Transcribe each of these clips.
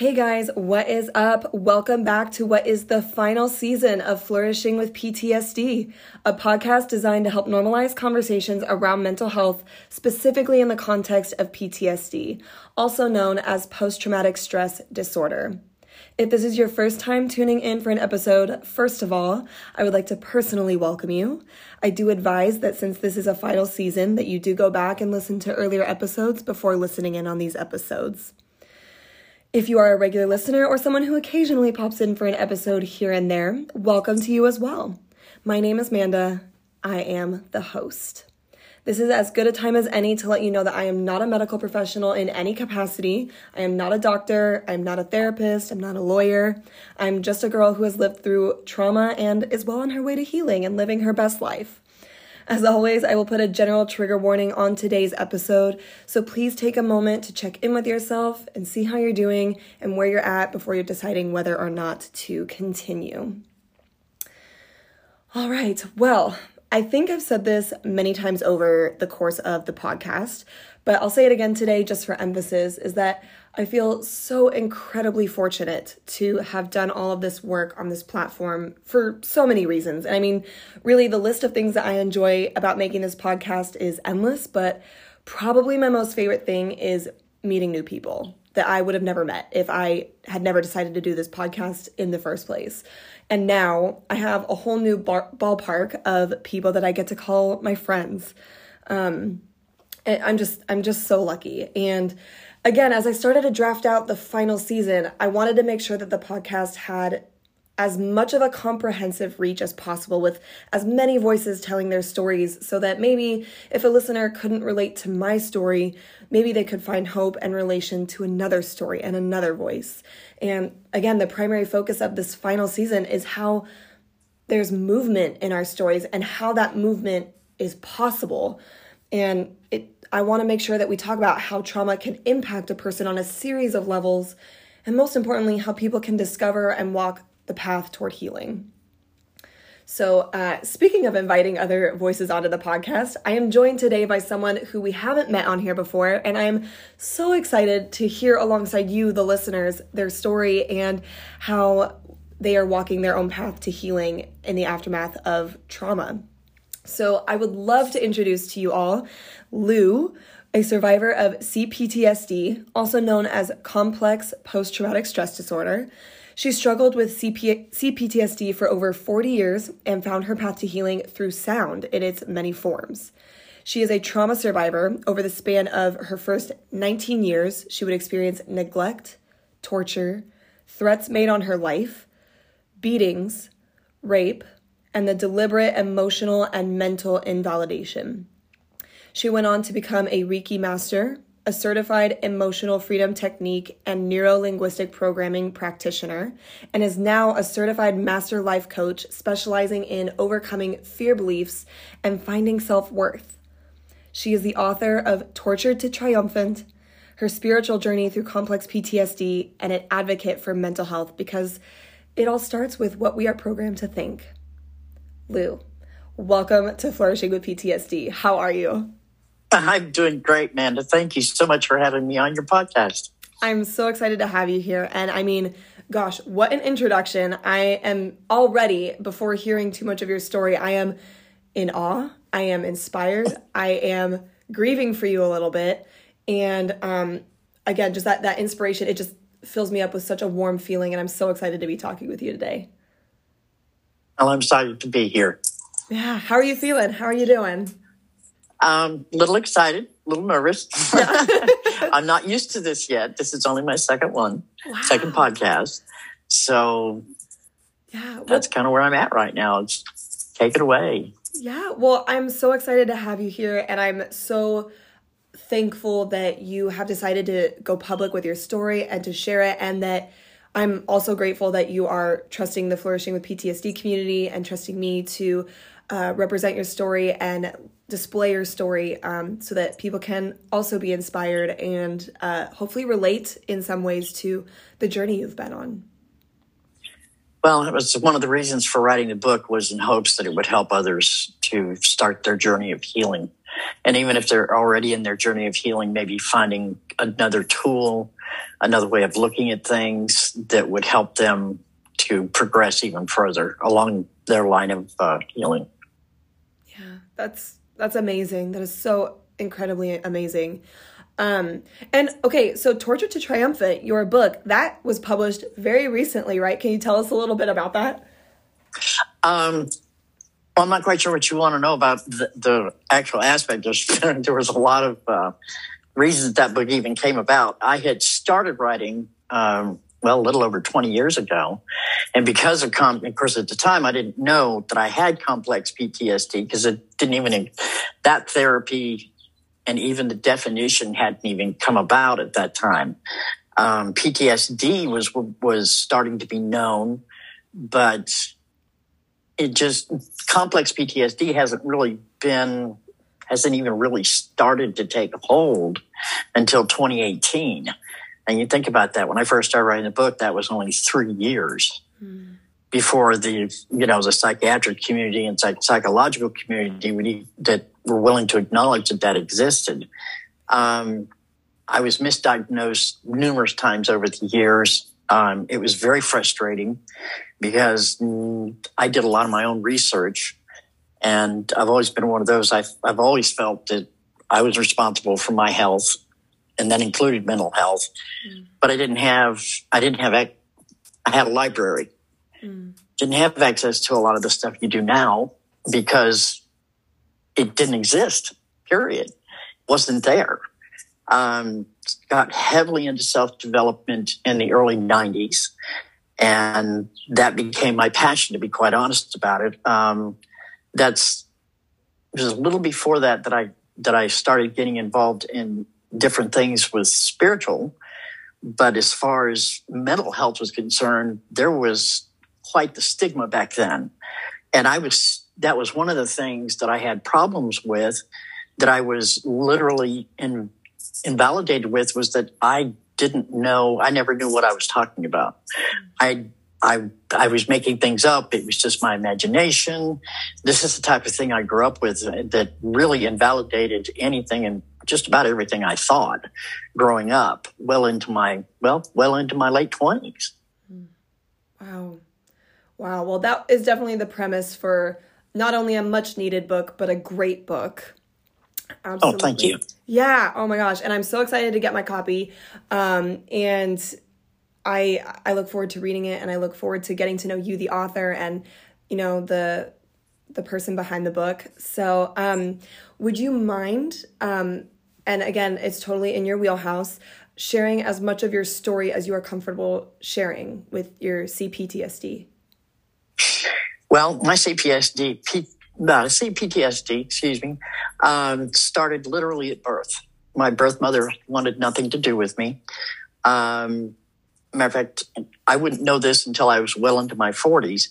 Hey guys, what is up? Welcome back to what is the final season of Flourishing with PTSD, a podcast designed to help normalize conversations around mental health, specifically in the context of PTSD, also known as post traumatic stress disorder. If this is your first time tuning in for an episode, first of all, I would like to personally welcome you. I do advise that since this is a final season that you do go back and listen to earlier episodes before listening in on these episodes. If you are a regular listener or someone who occasionally pops in for an episode here and there, welcome to you as well. My name is Manda. I am the host. This is as good a time as any to let you know that I am not a medical professional in any capacity. I am not a doctor. I'm not a therapist. I'm not a lawyer. I'm just a girl who has lived through trauma and is well on her way to healing and living her best life. As always, I will put a general trigger warning on today's episode, so please take a moment to check in with yourself and see how you're doing and where you're at before you're deciding whether or not to continue. All right, well, I think I've said this many times over the course of the podcast, but I'll say it again today just for emphasis is that I feel so incredibly fortunate to have done all of this work on this platform for so many reasons. And I mean, really, the list of things that I enjoy about making this podcast is endless, but probably my most favorite thing is meeting new people that I would have never met if I had never decided to do this podcast in the first place. And now I have a whole new bar- ballpark of people that I get to call my friends. Um, I'm just I'm just so lucky. And again, as I started to draft out the final season, I wanted to make sure that the podcast had as much of a comprehensive reach as possible with as many voices telling their stories so that maybe if a listener couldn't relate to my story, maybe they could find hope and relation to another story and another voice. And again, the primary focus of this final season is how there's movement in our stories and how that movement is possible. And it I want to make sure that we talk about how trauma can impact a person on a series of levels, and most importantly, how people can discover and walk the path toward healing. So, uh, speaking of inviting other voices onto the podcast, I am joined today by someone who we haven't met on here before, and I'm so excited to hear alongside you, the listeners, their story and how they are walking their own path to healing in the aftermath of trauma. So, I would love to introduce to you all Lou, a survivor of CPTSD, also known as complex post traumatic stress disorder. She struggled with CP- CPTSD for over 40 years and found her path to healing through sound in its many forms. She is a trauma survivor. Over the span of her first 19 years, she would experience neglect, torture, threats made on her life, beatings, rape, and the deliberate emotional and mental invalidation. She went on to become a Reiki master, a certified emotional freedom technique and neuro linguistic programming practitioner, and is now a certified master life coach specializing in overcoming fear beliefs and finding self worth. She is the author of Tortured to Triumphant, her spiritual journey through complex PTSD, and an advocate for mental health because it all starts with what we are programmed to think. Lou, welcome to Flourishing with PTSD. How are you? I'm doing great, Manda. Thank you so much for having me on your podcast. I'm so excited to have you here. And I mean, gosh, what an introduction. I am already, before hearing too much of your story, I am in awe. I am inspired. I am grieving for you a little bit. And um, again, just that, that inspiration, it just fills me up with such a warm feeling. And I'm so excited to be talking with you today. Well, I'm excited to be here. Yeah. How are you feeling? How are you doing? Um, a little excited, a little nervous. I'm not used to this yet. This is only my second one, wow. second podcast. So yeah, well, that's kind of where I'm at right now. It's, take it away. Yeah. Well, I'm so excited to have you here and I'm so thankful that you have decided to go public with your story and to share it and that I'm also grateful that you are trusting the Flourishing with PTSD community and trusting me to uh, represent your story and display your story um, so that people can also be inspired and uh, hopefully relate in some ways to the journey you've been on. Well, it was one of the reasons for writing the book was in hopes that it would help others to start their journey of healing. And even if they're already in their journey of healing, maybe finding another tool another way of looking at things that would help them to progress even further along their line of uh, healing. Yeah, that's that's amazing. That is so incredibly amazing. Um, and okay, so Tortured to Triumphant, your book, that was published very recently, right? Can you tell us a little bit about that? Um, well, I'm not quite sure what you want to know about the, the actual aspect. There's, there was a lot of uh, reasons that book even came about. I had started writing, um, well, a little over 20 years ago. And because of, com- of course, at the time, I didn't know that I had complex PTSD because it didn't even, that therapy and even the definition hadn't even come about at that time. Um, PTSD was, was starting to be known, but it just complex PTSD hasn't really been hasn't even really started to take hold until 2018. And you think about that. When I first started writing the book, that was only three years mm. before the you know the psychiatric community and psych- psychological community that were willing to acknowledge that that existed. Um, I was misdiagnosed numerous times over the years. Um, it was very frustrating because mm, I did a lot of my own research. And I've always been one of those. I've, I've always felt that I was responsible for my health, and that included mental health. Mm. But I didn't have, I didn't have, I had a library. Mm. Didn't have access to a lot of the stuff you do now because it didn't exist, period. It wasn't there. Um, got heavily into self development in the early 90s. And that became my passion, to be quite honest about it. Um, that's it was a little before that that I that I started getting involved in different things with spiritual. But as far as mental health was concerned, there was quite the stigma back then. And I was that was one of the things that I had problems with that I was literally in, invalidated with was that I didn't know, I never knew what I was talking about. I, I, I was making things up. It was just my imagination. This is the type of thing I grew up with that really invalidated anything and just about everything I thought growing up well into my, well, well into my late twenties. Wow. Wow. Well, that is definitely the premise for not only a much needed book, but a great book. Absolutely. Oh, thank you. Yeah. Oh my gosh. And I'm so excited to get my copy. Um, and I I look forward to reading it and I look forward to getting to know you, the author, and you know, the the person behind the book. So um would you mind um and again it's totally in your wheelhouse sharing as much of your story as you are comfortable sharing with your CPTSD? Well, my CPSD, P, no, CPTSD, excuse me, um, started literally at birth. My birth mother wanted nothing to do with me. Um, matter of fact, I wouldn't know this until I was well into my 40s,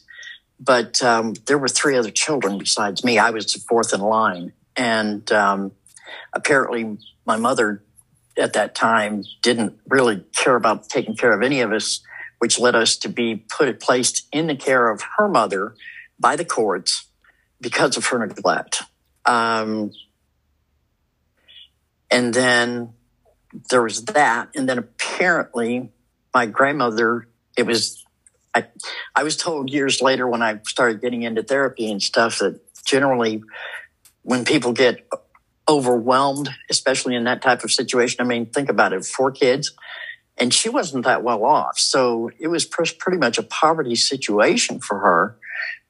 but um, there were three other children besides me. I was the fourth in line. And um, apparently, my mother at that time didn't really care about taking care of any of us, which led us to be put placed in the care of her mother by the courts because of her neglect. Um, and then there was that. And then apparently my grandmother, it was, I, I was told years later when I started getting into therapy and stuff that generally when people get overwhelmed, especially in that type of situation, I mean, think about it, four kids, and she wasn't that well off. So it was pretty much a poverty situation for her,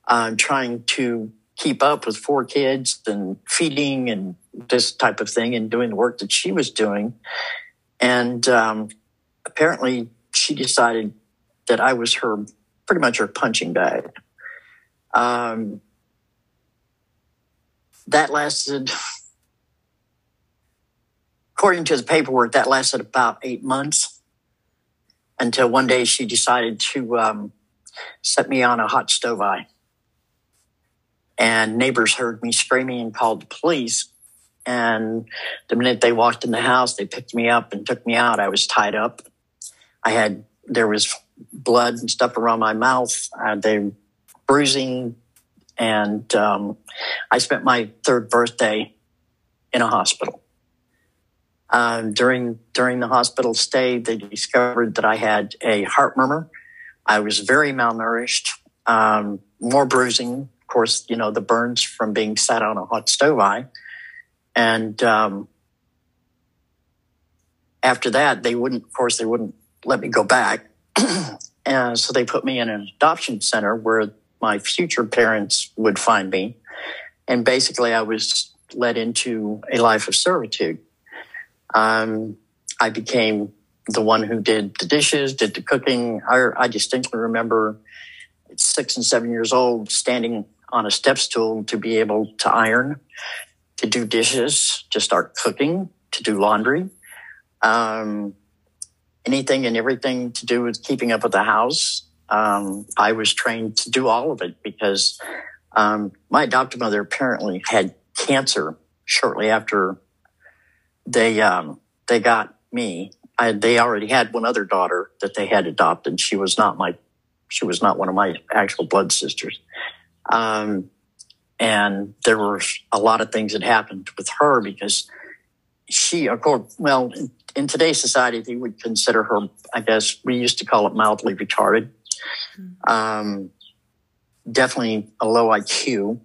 uh, trying to keep up with four kids and feeding and this type of thing and doing the work that she was doing. And um, apparently, she decided that I was her pretty much her punching bag. Um, that lasted, according to the paperwork, that lasted about eight months until one day she decided to um, set me on a hot stove eye and neighbors heard me screaming and called the police. And the minute they walked in the house, they picked me up and took me out. I was tied up. I had, there was blood and stuff around my mouth. Uh, they bruising. And um, I spent my third birthday in a hospital. Um, during during the hospital stay, they discovered that I had a heart murmur. I was very malnourished, um, more bruising. Of course, you know the burns from being sat on a hot stove eye, and um, after that, they wouldn't. Of course, they wouldn't let me go back, and so they put me in an adoption center where my future parents would find me, and basically, I was led into a life of servitude um, I became the one who did the dishes, did the cooking. I, I distinctly remember at six and seven years old standing on a step stool to be able to iron, to do dishes, to start cooking, to do laundry. Um, anything and everything to do with keeping up with the house. Um, I was trained to do all of it because um, my adoptive mother apparently had cancer shortly after they um, they got me. I, they already had one other daughter that they had adopted. She was not my she was not one of my actual blood sisters. Um, and there were a lot of things that happened with her because she, of course, well, in, in today's society, they would consider her, I guess, we used to call it mildly retarded. Mm-hmm. Um, definitely a low IQ,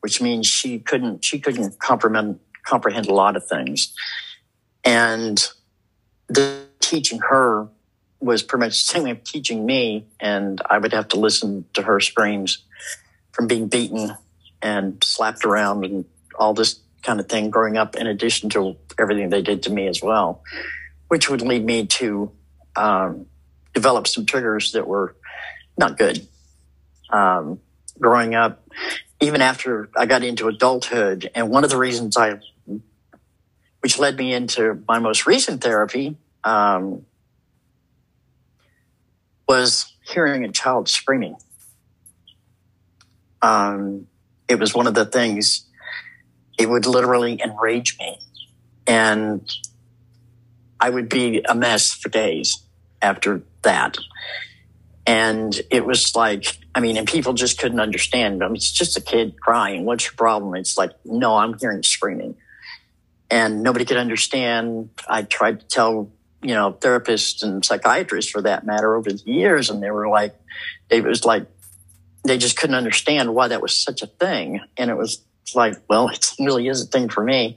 which means she couldn't, she couldn't comprehend, comprehend a lot of things. And the teaching her was pretty much the same way of teaching me. And I would have to listen to her screams from being beaten and slapped around and all this kind of thing growing up, in addition to everything they did to me as well, which would lead me to um, develop some triggers that were not good. Um, growing up, even after I got into adulthood, and one of the reasons I which led me into my most recent therapy, um, was hearing a child screaming. Um, it was one of the things, it would literally enrage me. And I would be a mess for days after that. And it was like, I mean, and people just couldn't understand. I mean, it's just a kid crying. What's your problem? It's like, no, I'm hearing screaming and nobody could understand. I tried to tell, you know, therapists and psychiatrists for that matter over the years, and they were like, it was like, they just couldn't understand why that was such a thing. And it was like, well, it really is a thing for me.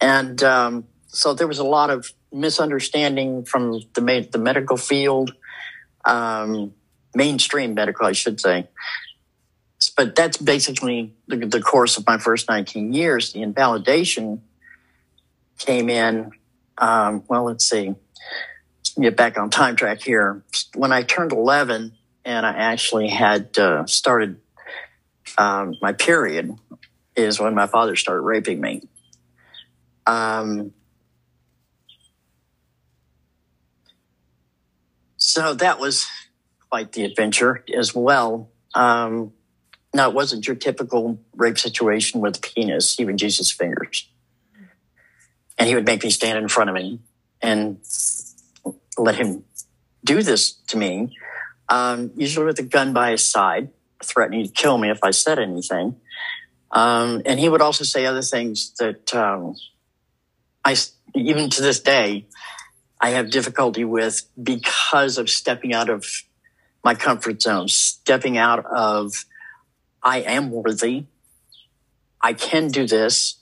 And um, so there was a lot of misunderstanding from the, the medical field, um, mainstream medical, I should say. But that's basically the, the course of my first 19 years. The invalidation came in. Um, well, let's see. Get back on time track here. When I turned 11 and I actually had uh, started um, my period, is when my father started raping me. Um, so that was quite the adventure as well. Um, now, it wasn't your typical rape situation with penis, even Jesus' fingers and he would make me stand in front of him and let him do this to me, um, usually with a gun by his side, threatening to kill me if I said anything. Um, and he would also say other things that um, I, even to this day, I have difficulty with because of stepping out of my comfort zone, stepping out of I am worthy. I can do this.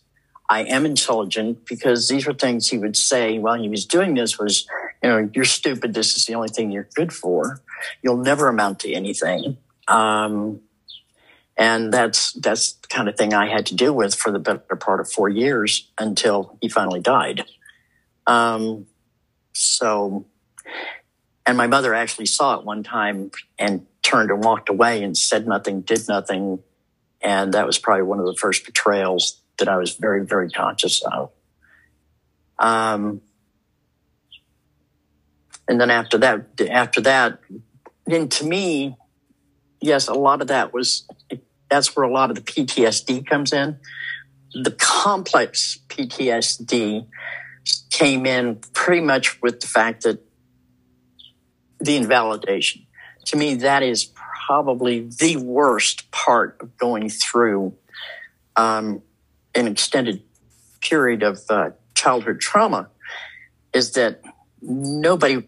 I am intelligent because these were things he would say while he was doing this was, you know, you're stupid. This is the only thing you're good for. You'll never amount to anything. Um, and that's, that's the kind of thing I had to deal with for the better part of four years until he finally died. Um, so, and my mother actually saw it one time and turned and walked away and said nothing, did nothing. And that was probably one of the first betrayals that I was very, very conscious of. Um, and then after that, after that, then to me, yes, a lot of that was, that's where a lot of the PTSD comes in. The complex PTSD came in pretty much with the fact that the invalidation. To me, that is probably the worst part of going through um, an extended period of uh, childhood trauma is that nobody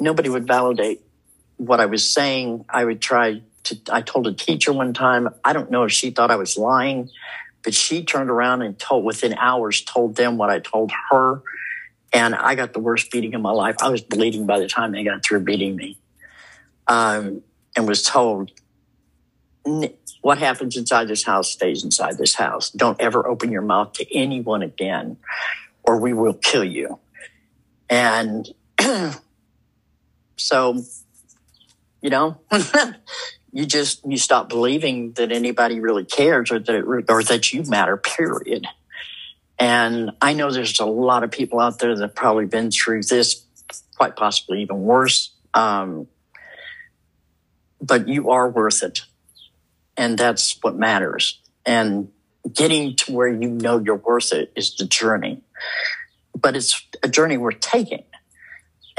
nobody would validate what I was saying. I would try to. I told a teacher one time. I don't know if she thought I was lying, but she turned around and told within hours told them what I told her, and I got the worst beating of my life. I was bleeding by the time they got through beating me, um, and was told what happens inside this house stays inside this house. Don't ever open your mouth to anyone again, or we will kill you. And so, you know, you just you stop believing that anybody really cares or that it, or that you matter. Period. And I know there's a lot of people out there that probably been through this, quite possibly even worse. Um, but you are worth it and that's what matters. And getting to where you know you're worth it is the journey. But it's a journey worth taking.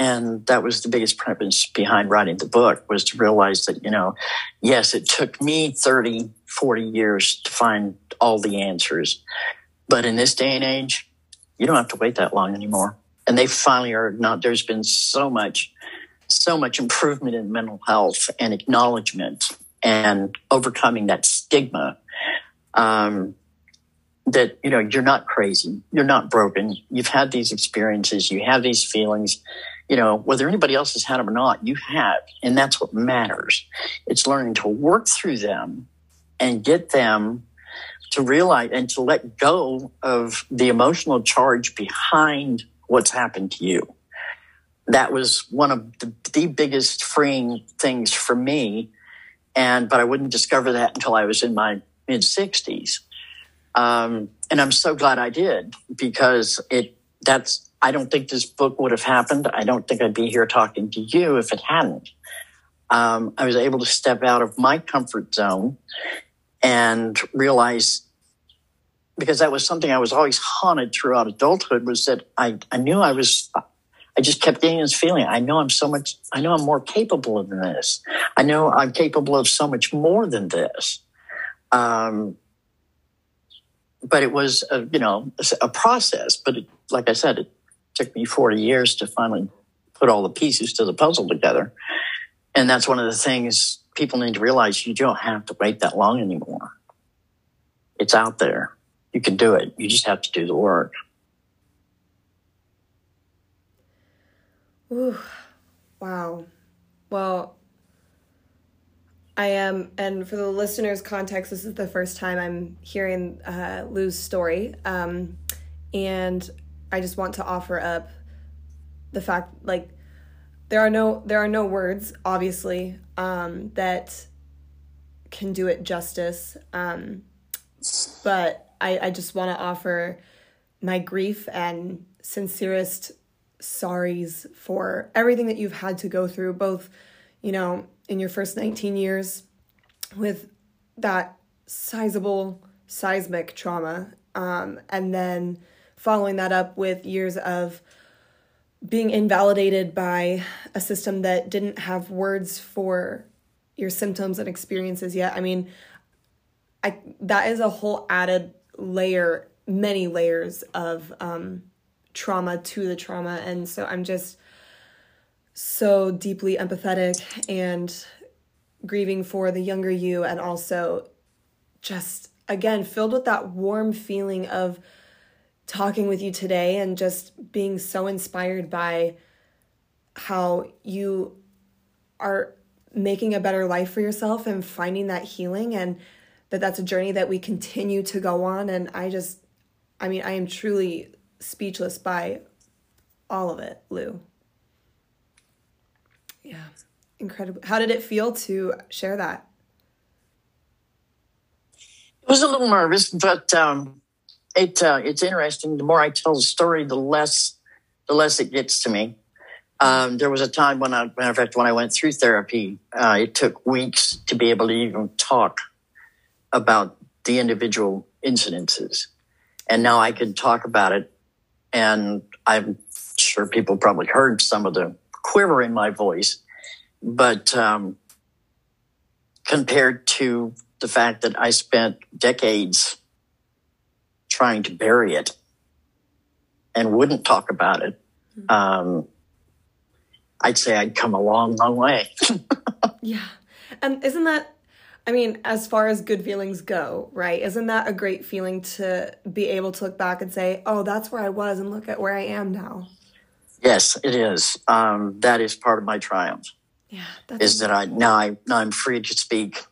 And that was the biggest premise behind writing the book was to realize that, you know, yes, it took me 30, 40 years to find all the answers. But in this day and age, you don't have to wait that long anymore. And they finally are not, there's been so much, so much improvement in mental health and acknowledgement and overcoming that stigma um, that you know you're not crazy you're not broken you've had these experiences you have these feelings you know whether anybody else has had them or not you have and that's what matters it's learning to work through them and get them to realize and to let go of the emotional charge behind what's happened to you that was one of the, the biggest freeing things for me and but I wouldn't discover that until I was in my mid sixties. Um, and I'm so glad I did because it that's I don't think this book would have happened. I don't think I'd be here talking to you if it hadn't. Um, I was able to step out of my comfort zone and realize because that was something I was always haunted throughout adulthood was that I, I knew I was I just kept getting this feeling. I know I'm so much, I know I'm more capable than this. I know I'm capable of so much more than this. Um, but it was, a, you know, a process. But it, like I said, it took me 40 years to finally put all the pieces to the puzzle together. And that's one of the things people need to realize you don't have to wait that long anymore. It's out there. You can do it. You just have to do the work. Ooh, wow. Well, I am, and for the listeners' context, this is the first time I'm hearing uh, Lou's story. Um, and I just want to offer up the fact, like, there are no there are no words, obviously, um, that can do it justice. Um, but I, I just want to offer my grief and sincerest sorries for everything that you've had to go through, both, you know, in your first 19 years with that sizable seismic trauma, um, and then following that up with years of being invalidated by a system that didn't have words for your symptoms and experiences yet. I mean, I that is a whole added layer, many layers of um, trauma to the trauma. And so I'm just so deeply empathetic and grieving for the younger you, and also just again filled with that warm feeling of talking with you today and just being so inspired by how you are making a better life for yourself and finding that healing and that that's a journey that we continue to go on and i just i mean i am truly speechless by all of it, Lou. Yeah, incredible. How did it feel to share that? It was a little nervous, but um, it uh, it's interesting. The more I tell the story, the less the less it gets to me. Um, there was a time when I, matter of fact, when I went through therapy, uh, it took weeks to be able to even talk about the individual incidences, and now I can talk about it and I'm sure people probably heard some of the quiver in my voice, but um, compared to the fact that I spent decades trying to bury it and wouldn't talk about it um, I'd say I'd come a long, long way. yeah. And isn't that, I mean, as far as good feelings go, right? Isn't that a great feeling to be able to look back and say, oh, that's where I was and look at where I am now? Yes, it is. Um, that is part of my triumph. Yeah. Is that I now I now I'm free to speak,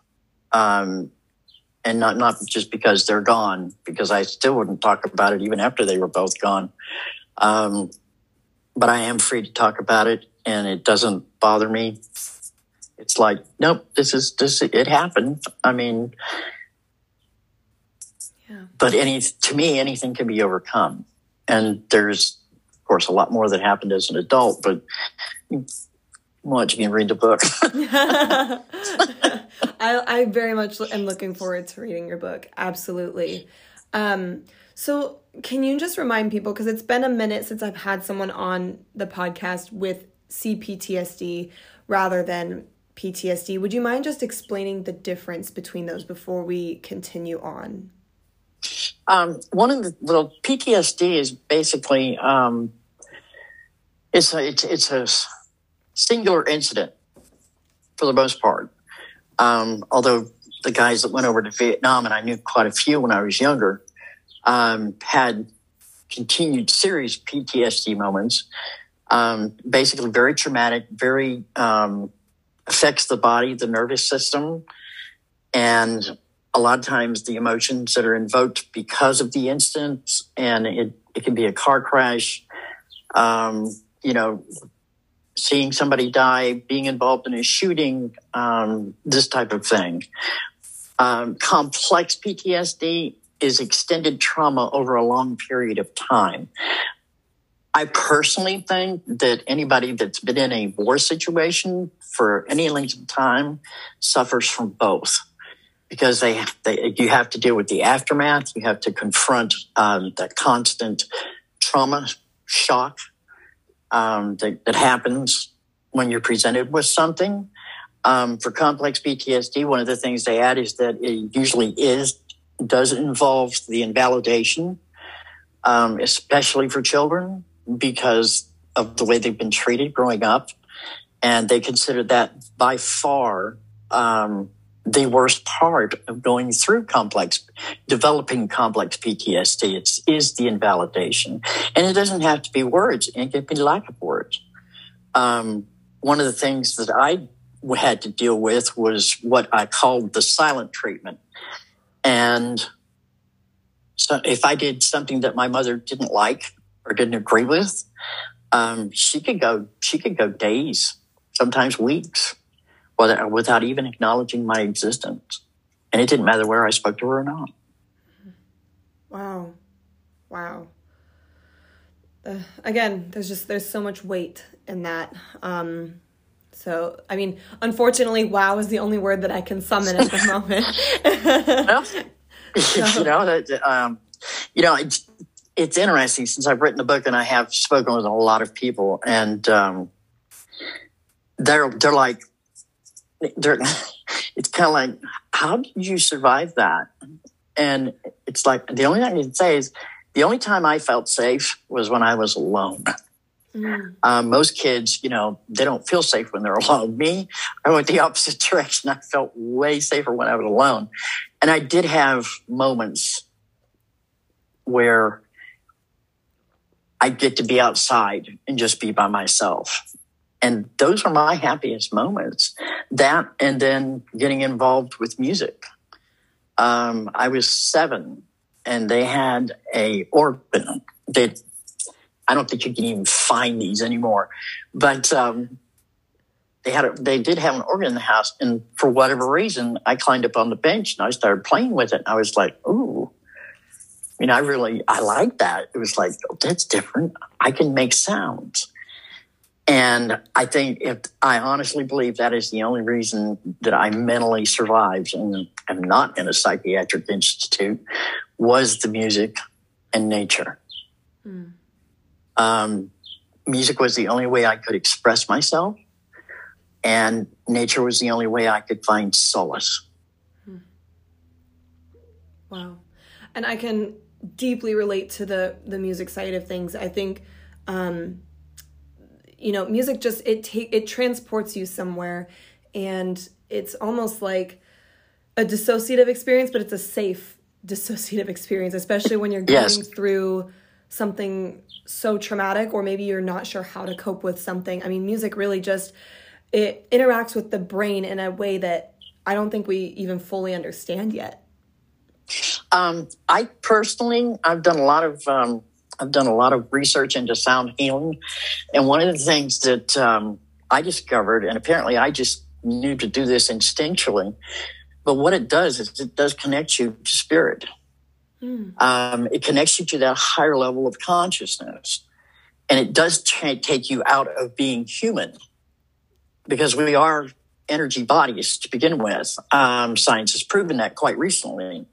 um, and not not just because they're gone, because I still wouldn't talk about it even after they were both gone. Um, but I am free to talk about it, and it doesn't bother me. It's like, nope, this is this. It happened. I mean, yeah. But any to me, anything can be overcome, and there's, of course, a lot more that happened as an adult. But watch me read the book. I, I very much am looking forward to reading your book. Absolutely. Um, so, can you just remind people, because it's been a minute since I've had someone on the podcast with CPTSD rather than PTSD. Would you mind just explaining the difference between those before we continue on? Um, one of the little PTSD is basically um, it's a it's, it's a singular incident for the most part. Um, although the guys that went over to Vietnam, and I knew quite a few when I was younger, um, had continued serious PTSD moments. Um, basically, very traumatic, very um, affects the body, the nervous system, and a lot of times the emotions that are invoked because of the incident, and it, it can be a car crash, um, you know, seeing somebody die, being involved in a shooting, um, this type of thing. Um, complex PTSD is extended trauma over a long period of time. I personally think that anybody that's been in a war situation for any length of time suffers from both because they, they you have to deal with the aftermath, you have to confront um, constant trauma shock um, that, that, happens when you're presented with something. Um, for complex PTSD, one of the things they add is that it usually is does involve the invalidation, um, especially for children because of the way they've been treated growing up, and they consider that by far um, the worst part of going through complex, developing complex PTSD. It's is the invalidation, and it doesn't have to be words. It can be lack of words. Um, one of the things that I had to deal with was what I called the silent treatment, and so if I did something that my mother didn't like or didn't agree with, um, she could go. She could go days, sometimes weeks without even acknowledging my existence. And it didn't matter where I spoke to her or not. Wow. Wow. Uh, again, there's just there's so much weight in that. Um, so, I mean, unfortunately, wow is the only word that I can summon at the moment. well, so. you know, that, um, you know, it's, it's interesting since I've written a book and I have spoken with a lot of people, and um, they're they're like, they're, it's kind of like, how did you survive that? And it's like, the only thing I can say is the only time I felt safe was when I was alone. Mm. Um, most kids, you know, they don't feel safe when they're alone. Me, I went the opposite direction. I felt way safer when I was alone. And I did have moments where I get to be outside and just be by myself. And those are my happiest moments. That and then getting involved with music. Um, I was seven and they had a organ that I don't think you can even find these anymore, but, um, they had a, they did have an organ in the house. And for whatever reason, I climbed up on the bench and I started playing with it. And I was like, Ooh, I mean, I really, I like that. It was like, oh, that's different. I can make sounds. And I think if I honestly believe that is the only reason that I mentally survived and am not in a psychiatric institute was the music and nature. Mm. Um, music was the only way I could express myself, and nature was the only way I could find solace. Mm. Wow. And I can deeply relate to the the music side of things. I think um, you know, music just it take it transports you somewhere and it's almost like a dissociative experience, but it's a safe dissociative experience, especially when you're going yes. through something so traumatic or maybe you're not sure how to cope with something. I mean, music really just it interacts with the brain in a way that I don't think we even fully understand yet. Um, I personally, I've done a lot of um, I've done a lot of research into sound healing, and one of the things that um, I discovered, and apparently I just knew to do this instinctually, but what it does is it does connect you to spirit. Mm. Um, it connects you to that higher level of consciousness, and it does t- take you out of being human because we are energy bodies to begin with. Um, science has proven that quite recently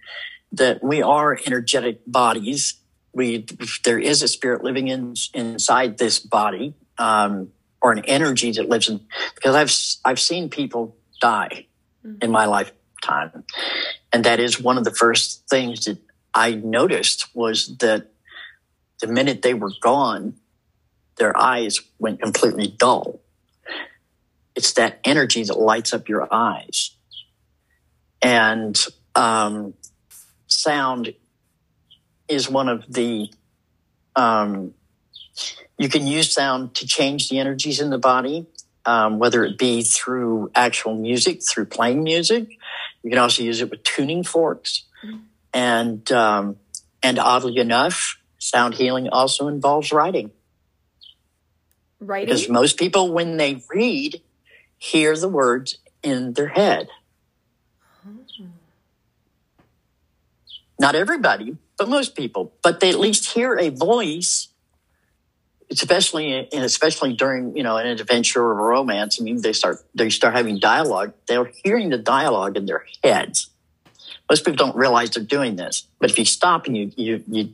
that we are energetic bodies. We there is a spirit living in inside this body, um, or an energy that lives in. Because I've I've seen people die mm-hmm. in my lifetime, and that is one of the first things that I noticed was that the minute they were gone, their eyes went completely dull it's that energy that lights up your eyes. And um, sound is one of the, um, you can use sound to change the energies in the body, um, whether it be through actual music, through playing music. You can also use it with tuning forks. Mm-hmm. And, um, and oddly enough, sound healing also involves writing. Writing? Because most people, when they read, hear the words in their head. Not everybody, but most people. But they at least hear a voice, especially especially during you know an adventure or a romance. I mean, they start they start having dialogue. They're hearing the dialogue in their heads. Most people don't realize they're doing this, but if you stop and you you you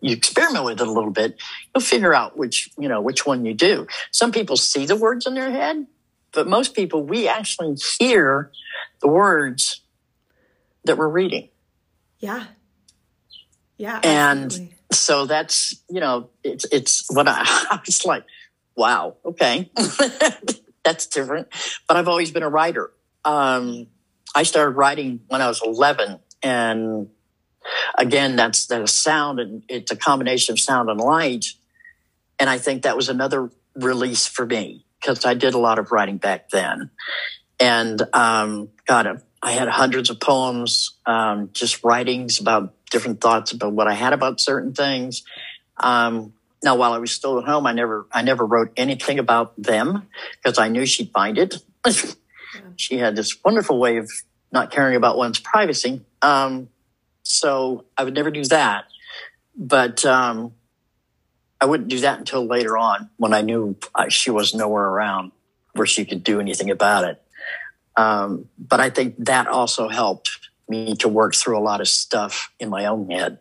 you experiment with it a little bit, you'll figure out which you know which one you do. Some people see the words in their head, but most people, we actually hear the words that we're reading. Yeah. Yeah. And absolutely. so that's, you know, it's, it's what I, I was like, wow, okay. that's different. But I've always been a writer. Um, I started writing when I was 11 and again, that's that sound and it's a combination of sound and light. And I think that was another release for me because I did a lot of writing back then. And um, God, I had hundreds of poems, um, just writings about different thoughts about what I had about certain things. Um, now, while I was still at home, I never, I never wrote anything about them because I knew she'd find it. she had this wonderful way of not caring about one's privacy. Um, so I would never do that. But um, I wouldn't do that until later on when I knew she was nowhere around where she could do anything about it. Um, but I think that also helped me to work through a lot of stuff in my own head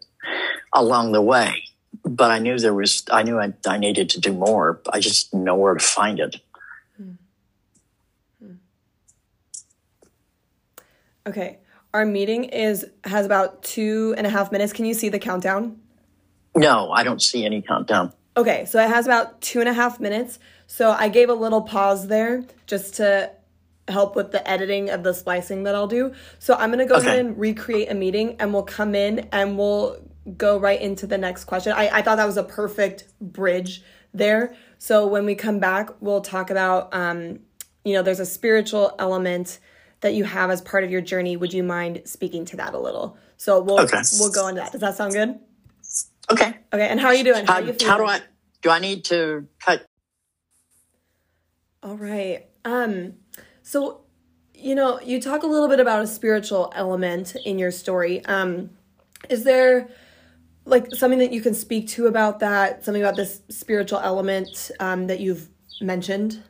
along the way. But I knew there was, I knew I, I needed to do more. I just didn't know where to find it. Hmm. Hmm. Okay. Our meeting is has about two and a half minutes. Can you see the countdown? No, I don't see any countdown. Okay, so it has about two and a half minutes. So I gave a little pause there just to help with the editing of the splicing that I'll do. So I'm gonna go okay. ahead and recreate a meeting and we'll come in and we'll go right into the next question. I, I thought that was a perfect bridge there. So when we come back, we'll talk about um, you know, there's a spiritual element that you have as part of your journey. Would you mind speaking to that a little? So we'll okay. we'll go into that. Does that sound good? Okay. Okay. And how are you doing? How, how, you how do I do I need to cut? All right. Um so you know, you talk a little bit about a spiritual element in your story. Um is there like something that you can speak to about that, something about this spiritual element um, that you've mentioned?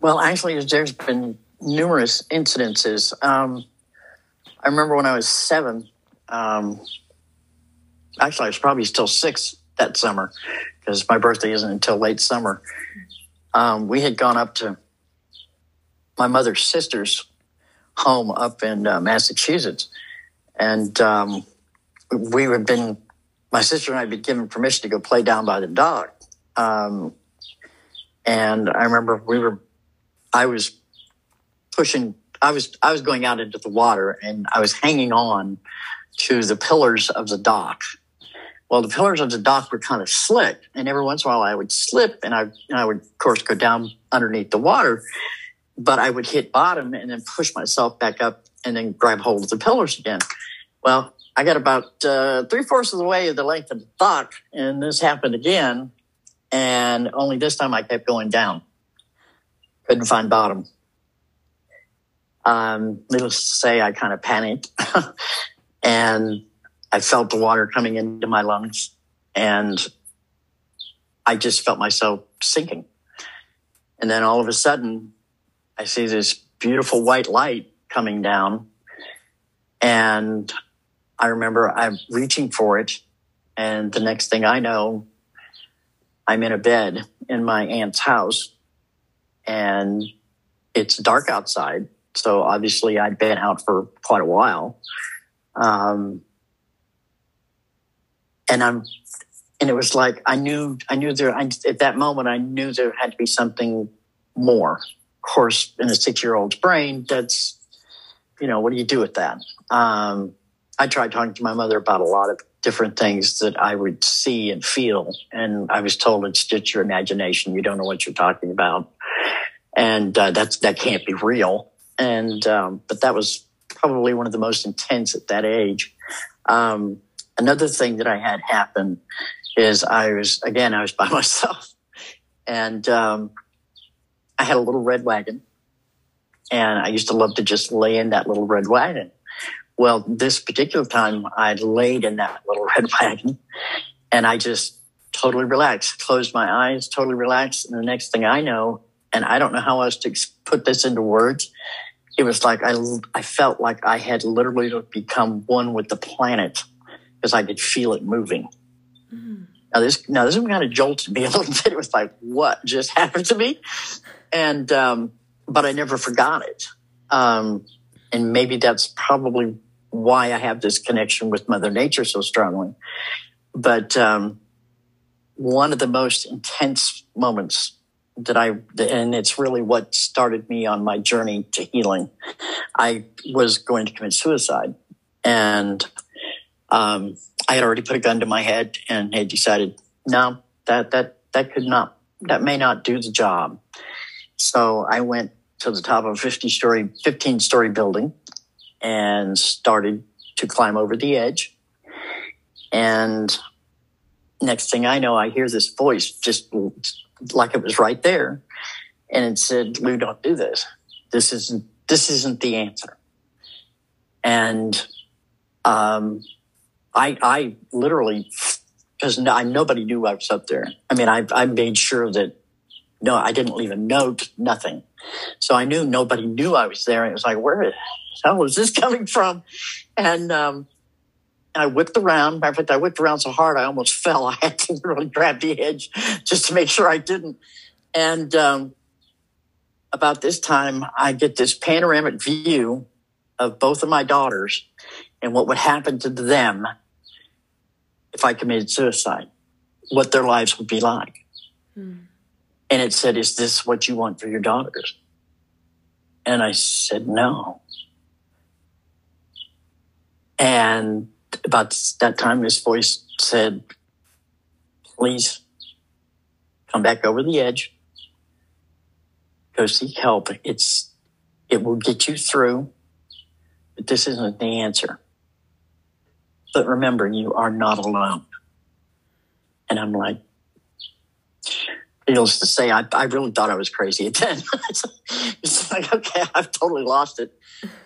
Well, actually, there's been numerous incidences. Um, I remember when I was seven, um, actually, I was probably still six that summer because my birthday isn't until late summer. Um, we had gone up to my mother's sister's home up in uh, Massachusetts, and um, we had been. My sister and I had been given permission to go play down by the dock. Um, And I remember we were, I was pushing, I was, I was going out into the water and I was hanging on to the pillars of the dock. Well, the pillars of the dock were kind of slick, and every once in a while I would slip, and I, and I would, of course, go down underneath the water, but I would hit bottom and then push myself back up and then grab hold of the pillars again. Well, I got about uh, three fourths of the way of the length of the dock, and this happened again. And only this time I kept going down. Couldn't find bottom. Um, needless to say, I kind of panicked, and I felt the water coming into my lungs, and I just felt myself sinking. And then all of a sudden, I see this beautiful white light coming down, and I remember I'm reaching for it. And the next thing I know, I'm in a bed in my aunt's house and it's dark outside. So obviously I'd been out for quite a while. Um, and I'm, and it was like, I knew, I knew there, I, at that moment, I knew there had to be something more. Course, in a six year old's brain, that's, you know, what do you do with that? Um, I tried talking to my mother about a lot of different things that I would see and feel. And I was told it's just your imagination. You don't know what you're talking about. And uh, that's, that can't be real. And, um, but that was probably one of the most intense at that age. Um, another thing that I had happen is I was, again, I was by myself and, um, I had a little red wagon and I used to love to just lay in that little red wagon well, this particular time I laid in that little red wagon and I just totally relaxed, closed my eyes, totally relaxed. And the next thing I know, and I don't know how else to put this into words, it was like I, I felt like I had literally become one with the planet because I could feel it moving. Now this, now this one kind of jolted me a little bit. It was like, what just happened to me? And, um, but I never forgot it. Um, and maybe that's probably why I have this connection with Mother Nature so strongly. But um, one of the most intense moments that I, and it's really what started me on my journey to healing. I was going to commit suicide, and um, I had already put a gun to my head and had decided, no, that that that could not, that may not do the job. So I went to the top of a 50 story, 15 story building and started to climb over the edge. And next thing I know, I hear this voice just like it was right there. And it said, Lou, don't do this. This isn't, this isn't the answer. And, um, I, I literally, because no, nobody knew I was up there. I mean, I, I made sure that no, I didn't leave a note, nothing. So I knew nobody knew I was there. And it was like, where the hell is this coming from? And um, I whipped around. Matter of fact, I whipped around so hard I almost fell. I had to really grab the edge just to make sure I didn't. And um, about this time, I get this panoramic view of both of my daughters and what would happen to them if I committed suicide, what their lives would be like. Hmm. And it said, Is this what you want for your daughters? And I said, No. And about that time, this voice said, Please come back over the edge. Go seek help. It's, it will get you through, but this isn't the answer. But remember, you are not alone. And I'm like, needless to say, I, I really thought I was crazy at 10. it's like, okay, I've totally lost it.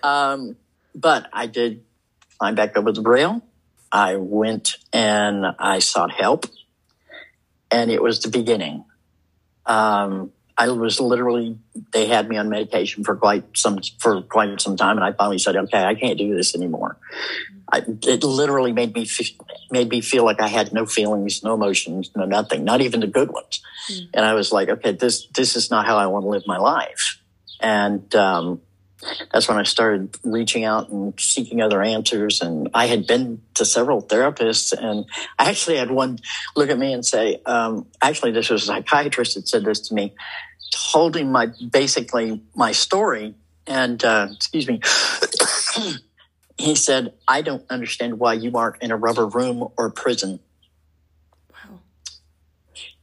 Um, but I did climb back over the rail. I went and I sought help, and it was the beginning. Um, I was literally they had me on medication for quite some for quite some time, and I finally said, "Okay, I can't do this anymore." I, it literally made me made me feel like I had no feelings, no emotions, no nothing, not even the good ones. Mm. And I was like, "Okay, this this is not how I want to live my life." And um, that's when I started reaching out and seeking other answers. And I had been to several therapists, and I actually had one look at me and say, um, actually, this was a psychiatrist that said this to me, holding my basically my story. And uh, excuse me, he said, I don't understand why you aren't in a rubber room or prison. Wow.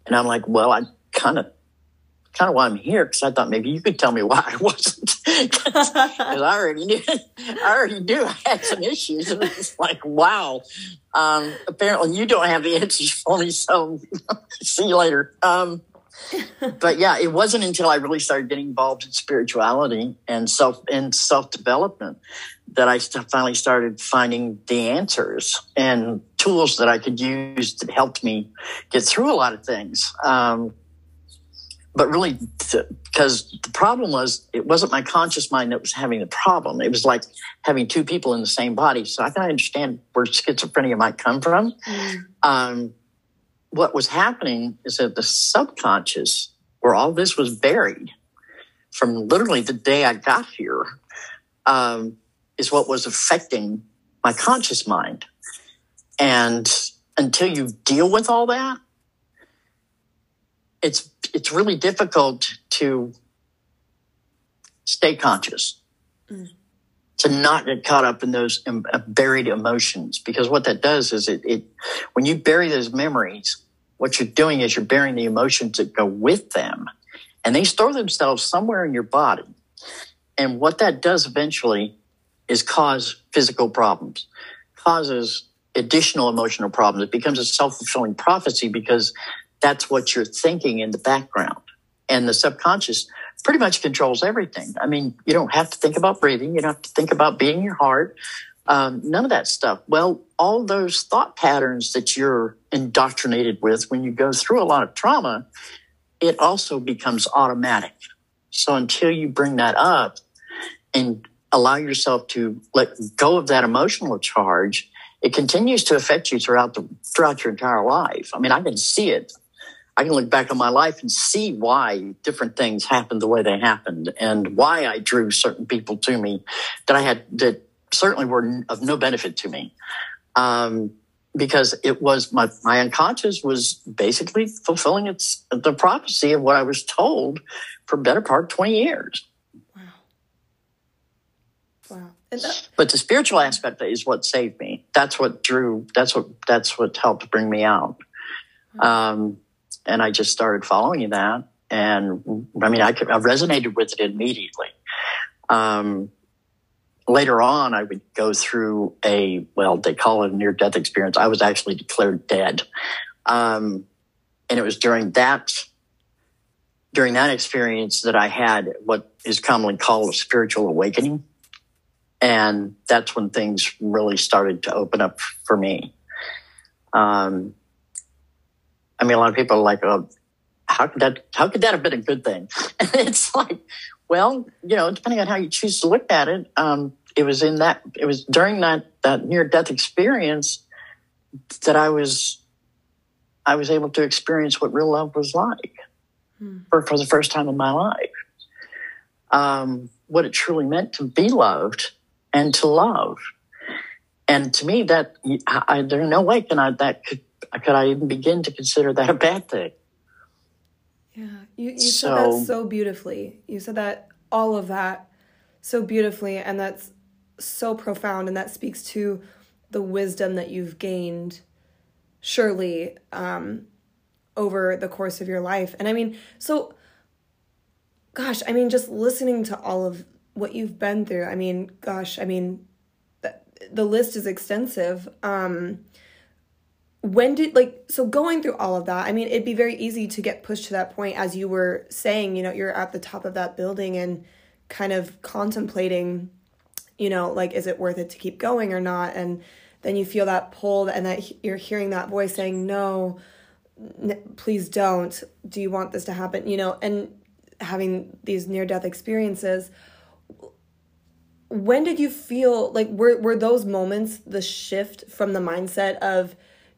And I'm like, well, I kind of kind of why I'm here because I thought maybe you could tell me why I wasn't. Because I already knew, I already knew I had some issues. And it's like, wow. Um, apparently, you don't have the answers for me. So, see you later. Um, but yeah, it wasn't until I really started getting involved in spirituality and self and self development that I finally started finding the answers and tools that I could use that helped me get through a lot of things. Um, but really, because the problem was, it wasn't my conscious mind that was having the problem. It was like having two people in the same body. So I can understand where schizophrenia might come from. Mm. Um, what was happening is that the subconscious, where all this was buried from literally the day I got here, um, is what was affecting my conscious mind. And until you deal with all that, it's it's really difficult to stay conscious, mm. to not get caught up in those uh, buried emotions. Because what that does is it, it, when you bury those memories, what you're doing is you're bearing the emotions that go with them, and they store themselves somewhere in your body. And what that does eventually is cause physical problems, causes additional emotional problems. It becomes a self fulfilling prophecy because that's what you're thinking in the background. And the subconscious pretty much controls everything. I mean, you don't have to think about breathing. You don't have to think about beating your heart. Um, none of that stuff. Well, all those thought patterns that you're indoctrinated with when you go through a lot of trauma, it also becomes automatic. So until you bring that up and allow yourself to let go of that emotional charge, it continues to affect you throughout the throughout your entire life. I mean, I can see it I can look back on my life and see why different things happened the way they happened and why I drew certain people to me that I had that certainly were of no benefit to me. Um, because it was my, my unconscious was basically fulfilling its the prophecy of what I was told for better part 20 years. Wow. Wow. That- but the spiritual aspect is what saved me. That's what drew, that's what, that's what helped bring me out. Um, and I just started following that. And I mean, I, I resonated with it immediately. Um, later on, I would go through a, well, they call it a near death experience. I was actually declared dead. Um, and it was during that, during that experience that I had what is commonly called a spiritual awakening. And that's when things really started to open up for me. Um, I mean, a lot of people are like, oh, how could that, how could that have been a good thing? And it's like, well, you know, depending on how you choose to look at it, um, it was in that, it was during that, that near death experience that I was, I was able to experience what real love was like hmm. for, for the first time in my life. Um, what it truly meant to be loved and to love. And to me, that I, there's no way can I that could could I even begin to consider that a bad thing? Yeah, you, you so, said that so beautifully. You said that all of that so beautifully, and that's so profound, and that speaks to the wisdom that you've gained, surely, um, over the course of your life. And I mean, so, gosh, I mean, just listening to all of what you've been through, I mean, gosh, I mean, the, the list is extensive. Um, when did like so going through all of that i mean it'd be very easy to get pushed to that point as you were saying you know you're at the top of that building and kind of contemplating you know like is it worth it to keep going or not? And then you feel that pull and that you're hearing that voice saying no n- please don't. Do you want this to happen? You know and having these near death experiences when did you feel like were were those moments the shift from the mindset of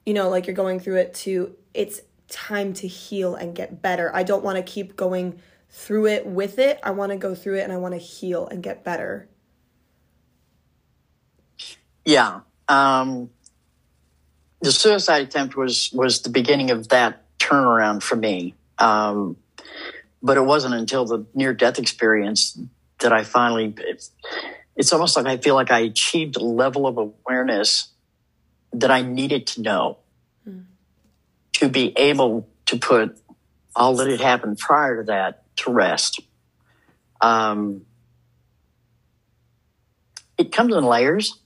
you know, like you're going through it to it's time to heal and get better. I don't want to keep going through it with it. I want to go through it and I want to heal and get better. Yeah. Um, the suicide attempt was was the beginning of that turnaround for me. Um, but it wasn't until the near death experience that I finally. It's, it's almost like I feel like I achieved a level of awareness that I needed to know mm. to be able to put all that had happened prior to that to rest. Um, it comes in layers,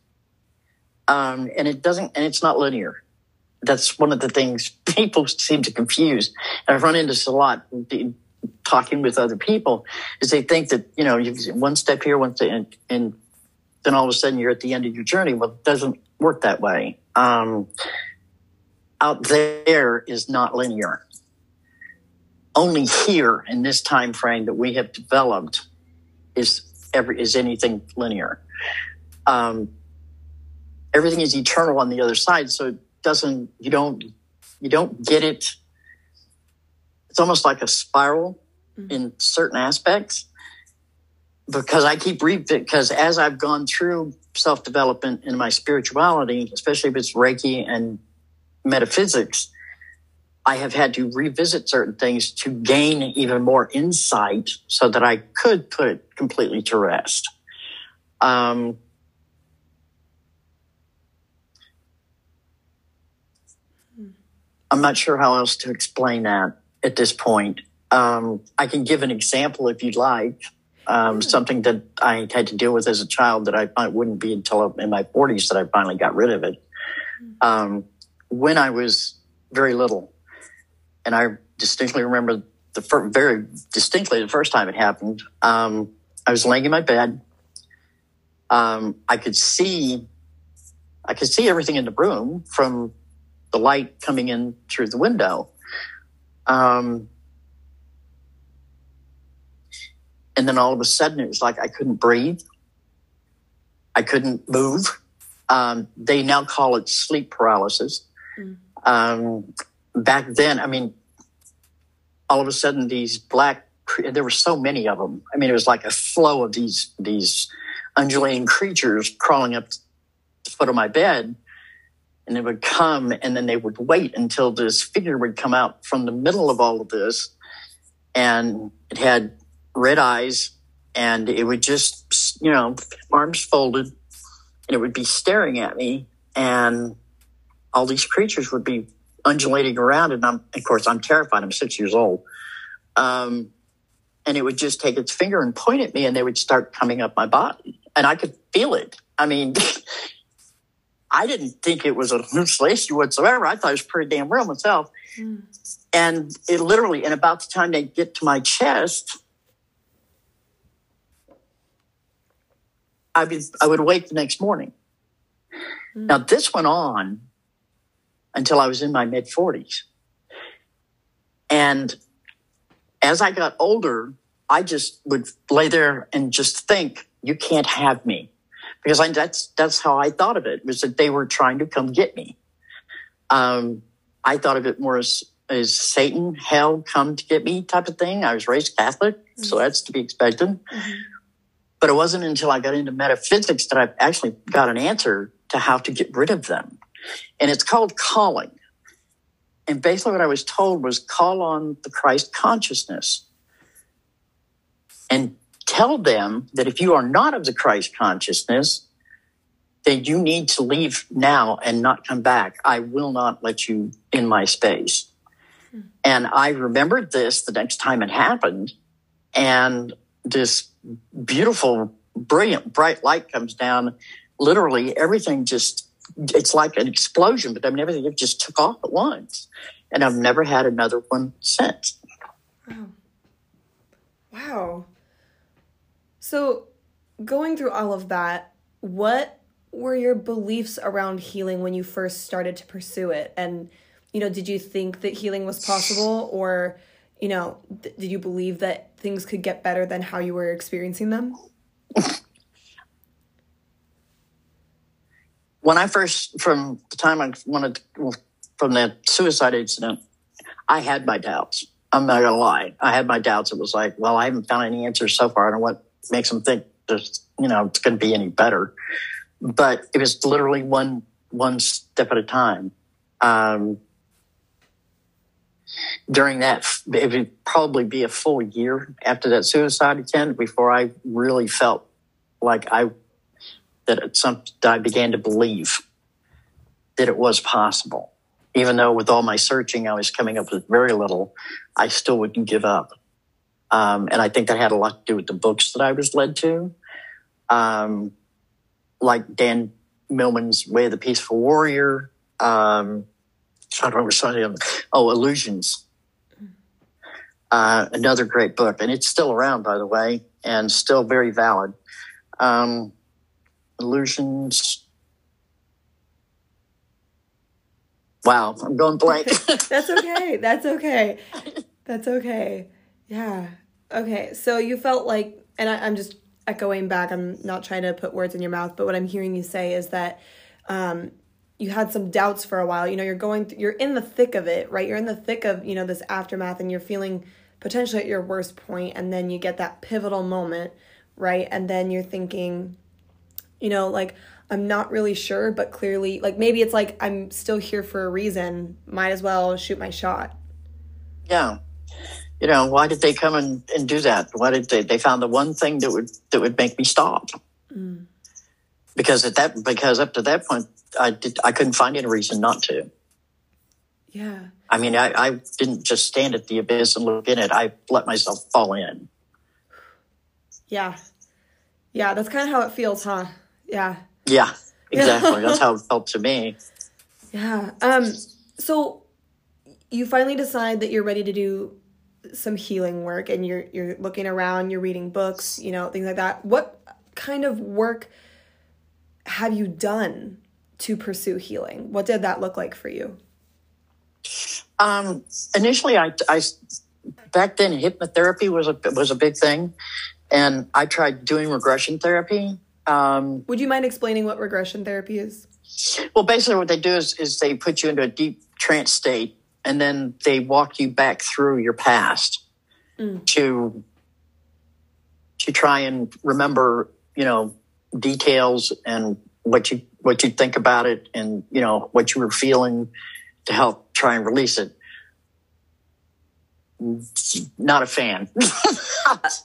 um, and it doesn't, and it's not linear. That's one of the things people seem to confuse. And I've run into this a lot talking with other people is they think that you know you one step here, one step, and, and, then all of a sudden you're at the end of your journey. Well, it doesn't work that way. Um, out there is not linear only here in this time frame that we have developed is every is anything linear. Um, everything is eternal on the other side, so it doesn't you don't you don't get it. It's almost like a spiral mm-hmm. in certain aspects because I keep reading because as I've gone through self development in my spirituality, especially if it's Reiki and metaphysics, I have had to revisit certain things to gain even more insight so that I could put it completely to rest. Um, I'm not sure how else to explain that at this point. Um, I can give an example if you'd like. Um, something that I had to deal with as a child that I wouldn't be until in my 40s that I finally got rid of it. Um, when I was very little, and I distinctly remember the fir- very distinctly the first time it happened. Um, I was laying in my bed. Um, I could see, I could see everything in the room from the light coming in through the window. Um, and then all of a sudden, it was like I couldn't breathe. I couldn't move. Um, they now call it sleep paralysis. Mm. Um, back then, I mean, all of a sudden these black, there were so many of them. I mean, it was like a flow of these, these undulating creatures crawling up the foot of my bed. And they would come and then they would wait until this figure would come out from the middle of all of this. And it had red eyes and it would just, you know, arms folded and it would be staring at me. And all these creatures would be undulating around, and I'm of course I'm terrified. I'm six years old, um, and it would just take its finger and point at me, and they would start coming up my body, and I could feel it. I mean. I didn't think it was a hallucination whatsoever. I thought it was pretty damn real myself. Mm. And it literally, and about the time they get to my chest, I would, I would wake the next morning. Mm. Now, this went on until I was in my mid 40s. And as I got older, I just would lay there and just think, you can't have me. Because I, that's, that's how I thought of it, was that they were trying to come get me. Um, I thought of it more as, as Satan, hell, come to get me type of thing. I was raised Catholic, so that's to be expected. Mm-hmm. But it wasn't until I got into metaphysics that I actually got an answer to how to get rid of them. And it's called calling. And basically, what I was told was call on the Christ consciousness and tell them that if you are not of the Christ consciousness, then you need to leave now and not come back. I will not let you in my space. Hmm. And I remembered this the next time it happened. And this beautiful, brilliant, bright light comes down. Literally, everything just it's like an explosion, but I mean, everything just took off at once. And I've never had another one since. Wow. Wow. So, going through all of that, what were your beliefs around healing when you first started to pursue it? And, you know, did you think that healing was possible or, you know, th- did you believe that things could get better than how you were experiencing them? when I first, from the time I wanted, to, from that suicide incident, I had my doubts. I'm not gonna lie. I had my doubts. It was like, well, I haven't found any answers so far. I don't know what makes them think there's, you know, it's to be any better. But it was literally one one step at a time. Um, during that, it would probably be a full year after that suicide attempt before I really felt like I that it's some I began to believe that it was possible. Even though with all my searching, I was coming up with very little, I still wouldn't give up. Um, and I think that had a lot to do with the books that I was led to, um, like Dan Millman's Way of the Peaceful Warrior. Um, I don't remember some of them. Oh, Illusions. Uh, another great book, and it's still around, by the way, and still very valid. Um, Illusions. Wow, I'm going blank. That's okay. That's okay. That's okay. Yeah. Okay. So you felt like, and I, am just echoing back. I'm not trying to put words in your mouth, but what I'm hearing you say is that um, you had some doubts for a while. You know, you're going, th- you're in the thick of it, right? You're in the thick of you know this aftermath, and you're feeling potentially at your worst point, and then you get that pivotal moment, right? And then you're thinking, you know, like I'm not really sure, but clearly, like maybe it's like I'm still here for a reason. Might as well shoot my shot. Yeah you know, why did they come and, and do that? Why did they, they found the one thing that would, that would make me stop. Mm. Because at that, because up to that point, I did, I couldn't find any reason not to. Yeah. I mean, I, I didn't just stand at the abyss and look in it. I let myself fall in. Yeah. Yeah. That's kind of how it feels, huh? Yeah. Yeah, exactly. that's how it felt to me. Yeah. Um, so you finally decide that you're ready to do some healing work and you're you're looking around, you're reading books, you know, things like that. What kind of work have you done to pursue healing? What did that look like for you? Um, initially, I, I back then hypnotherapy was a was a big thing, and I tried doing regression therapy. Um, Would you mind explaining what regression therapy is? Well, basically, what they do is is they put you into a deep trance state and then they walk you back through your past mm. to to try and remember, you know, details and what you what you think about it and you know what you were feeling to help try and release it. Not a fan.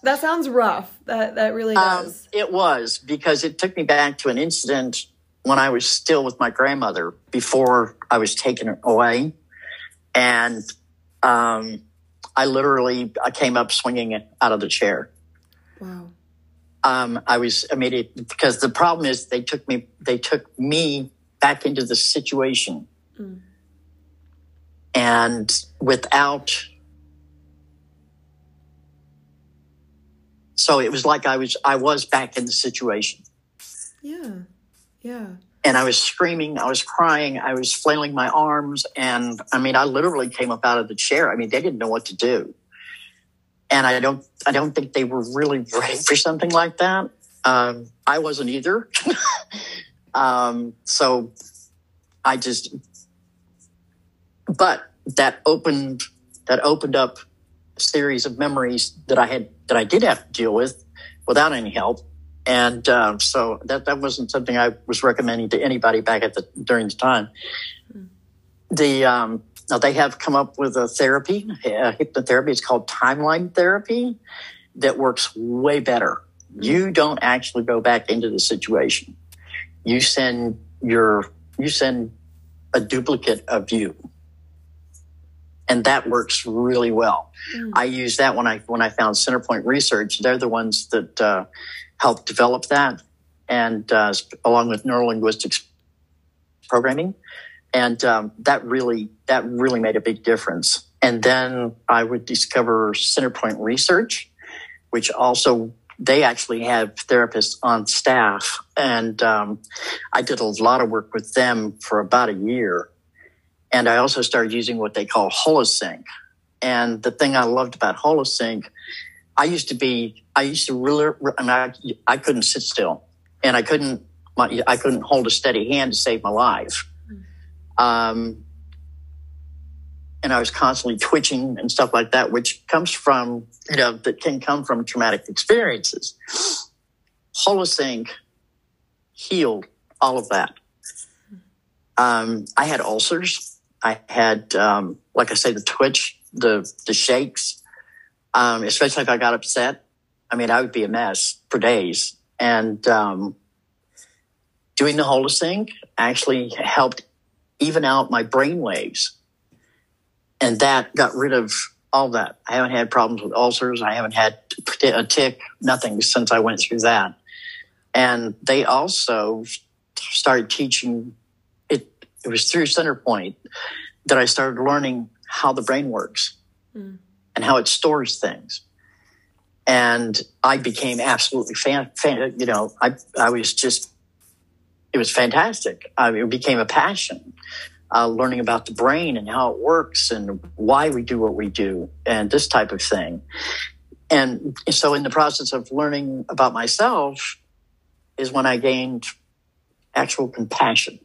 that sounds rough. That that really um, does. Um, it was because it took me back to an incident when I was still with my grandmother before I was taken away and um, I literally I came up swinging out of the chair. Wow. Um, I was immediately because the problem is they took me they took me back into the situation, mm. and without. So it was like I was I was back in the situation. Yeah, yeah and I was screaming, I was crying, I was flailing my arms. And I mean, I literally came up out of the chair. I mean, they didn't know what to do. And I don't, I don't think they were really ready for something like that. Um, I wasn't either. um, so I just, but that opened, that opened up a series of memories that I had, that I did have to deal with without any help and uh, so that that wasn't something I was recommending to anybody back at the during the time. The um, now they have come up with a therapy, a hypnotherapy. It's called timeline therapy that works way better. You don't actually go back into the situation. You send your you send a duplicate of you and that works really well. Mm. I use that when I when I found Centerpointe Research. They're the ones that uh, helped develop that, and uh, along with neurolinguistics programming, and um, that really that really made a big difference. And then I would discover Centerpointe Research, which also they actually have therapists on staff, and um, I did a lot of work with them for about a year. And I also started using what they call Holosync. And the thing I loved about Holosync I used to be, I used to really, I mean, I, I couldn't sit still and I couldn't, my, I couldn't hold a steady hand to save my life. Um, and I was constantly twitching and stuff like that, which comes from, you know, that can come from traumatic experiences. Holosync healed all of that. Um, I had ulcers. I had, um, like I say, the twitch, the the shakes, um, especially if I got upset. I mean, I would be a mess for days. And um, doing the Holosync actually helped even out my brain waves and that got rid of all that. I haven't had problems with ulcers. I haven't had a tick, nothing since I went through that. And they also started teaching it. It was through Centerpointe that I started learning how the brain works mm. and how it stores things. And I became absolutely fan, fan you know, I, I was just, it was fantastic. I, it became a passion uh, learning about the brain and how it works and why we do what we do and this type of thing. And so, in the process of learning about myself, is when I gained actual compassion.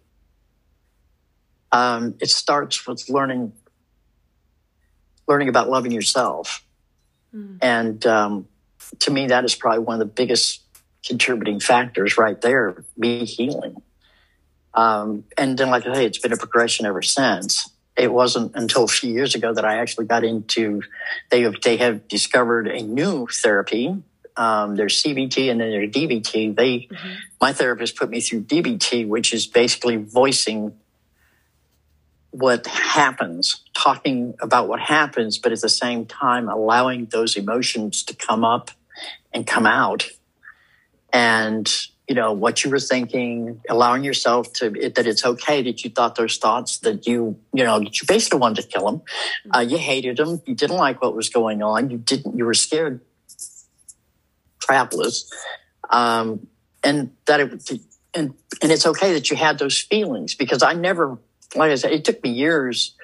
Um, it starts with learning learning about loving yourself, mm. and um, to me, that is probably one of the biggest contributing factors right there. Me healing. Um, and then, like I say, it's been a progression ever since. It wasn't until a few years ago that I actually got into. They have they have discovered a new therapy. Um, there's CBT and then there's DBT. They, mm-hmm. my therapist put me through DBT, which is basically voicing what happens, talking about what happens, but at the same time allowing those emotions to come up and come out. And you know what you were thinking allowing yourself to it, that it's okay that you thought those thoughts that you you know that you basically wanted to kill them uh, you hated them you didn't like what was going on. You didn't you were scared. Travelers. Um, and that it and and it's okay that you had those feelings because i never like i said it took me years